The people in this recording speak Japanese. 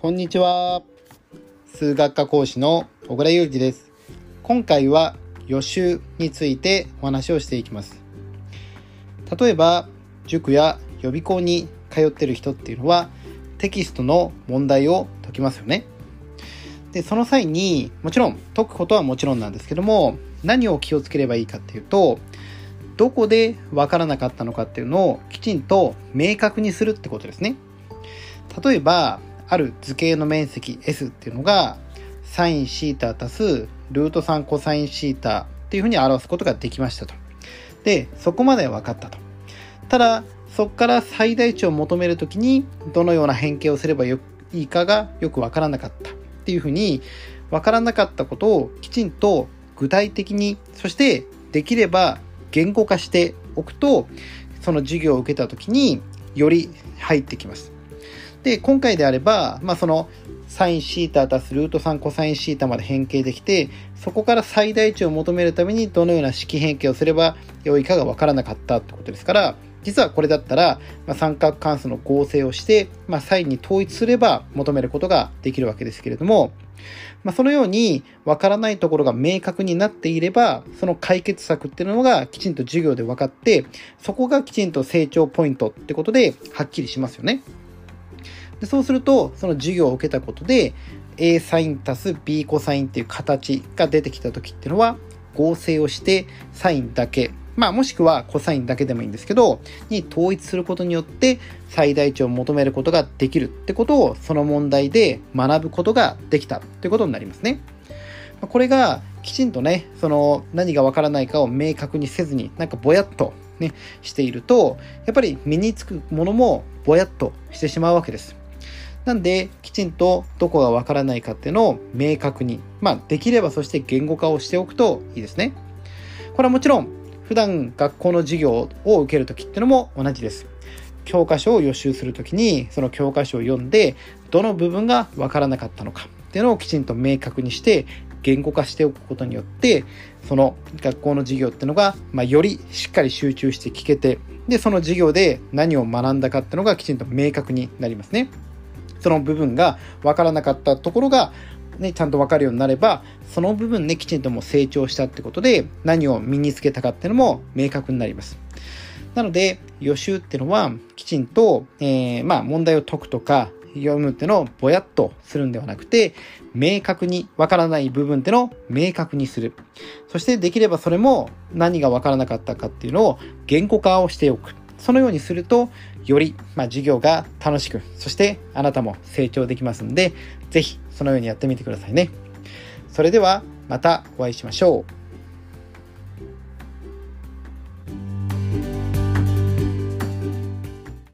こんにちは。数学科講師の小倉祐二です。今回は予習についてお話をしていきます。例えば、塾や予備校に通ってる人っていうのはテキストの問題を解きますよね。で、その際にもちろん解くことはもちろんなんですけども何を気をつければいいかっていうとどこでわからなかったのかっていうのをきちんと明確にするってことですね。例えば、ある図形の面積 S っていうのが、サインシータ足すルート3コサインシータっていうふうに表すことができましたと。で、そこまで分かったと。ただ、そこから最大値を求めるときに、どのような変形をすればよいいかがよく分からなかったっていうふうに、分からなかったことをきちんと具体的に、そしてできれば言語化しておくと、その授業を受けた時により入ってきます。で、今回であれば、まあそのサインシータ足すルート3コサインシータまで変形できて、そこから最大値を求めるためにどのような式変形をすれば良いかがわからなかったってことですから、実はこれだったら、まあ、三角関数の合成をして、まあ、サインに統一すれば求めることができるわけですけれども、まあ、そのように分からないところが明確になっていれば、その解決策っていうのがきちんと授業で分かって、そこがきちんと成長ポイントってことではっきりしますよね。でそうすると、その授業を受けたことで、A サイン足す B コサインっていう形が出てきた時っていうのは、合成をしてサインだけまあもしくはコサインだけでもいいんですけど、に統一することによって最大値を求めることができるってことをその問題で学ぶことができたってことになりますね。これがきちんとね、その何がわからないかを明確にせずに、なんかぼやっとね、していると、やっぱり身につくものもぼやっとしてしまうわけです。なんで、きちんとどこがわからないかっていうのを明確に、まあ、できればそして言語化をしておくといいですね。これはもちろん、普段学校の授業を受けるときっていうのも同じです。教科書を予習するときに、その教科書を読んで、どの部分がわからなかったのかっていうのをきちんと明確にして、言語化しておくことによって、その学校の授業っていうのが、まあ、よりしっかり集中して聞けて、で、その授業で何を学んだかっていうのがきちんと明確になりますね。その部分がわからなかったところがね、ちゃんとわかるようになれば、その部分ね、きちんとも成長したってことで、何を身につけたかっていうのも明確になります。なので、予習っていうのは、きちんと、えー、まあ、問題を解くとか、読むっていうのをぼやっとするんではなくて、明確にわからない部分っていうのを明確にする。そしてできればそれも何がわからなかったかっていうのを言語化をしておく。そのようにすると、より、まあ、授業が楽しく、そしてあなたも成長できますんで、ぜひそのようにやってみてくださいね。それではまたお会いしましょう。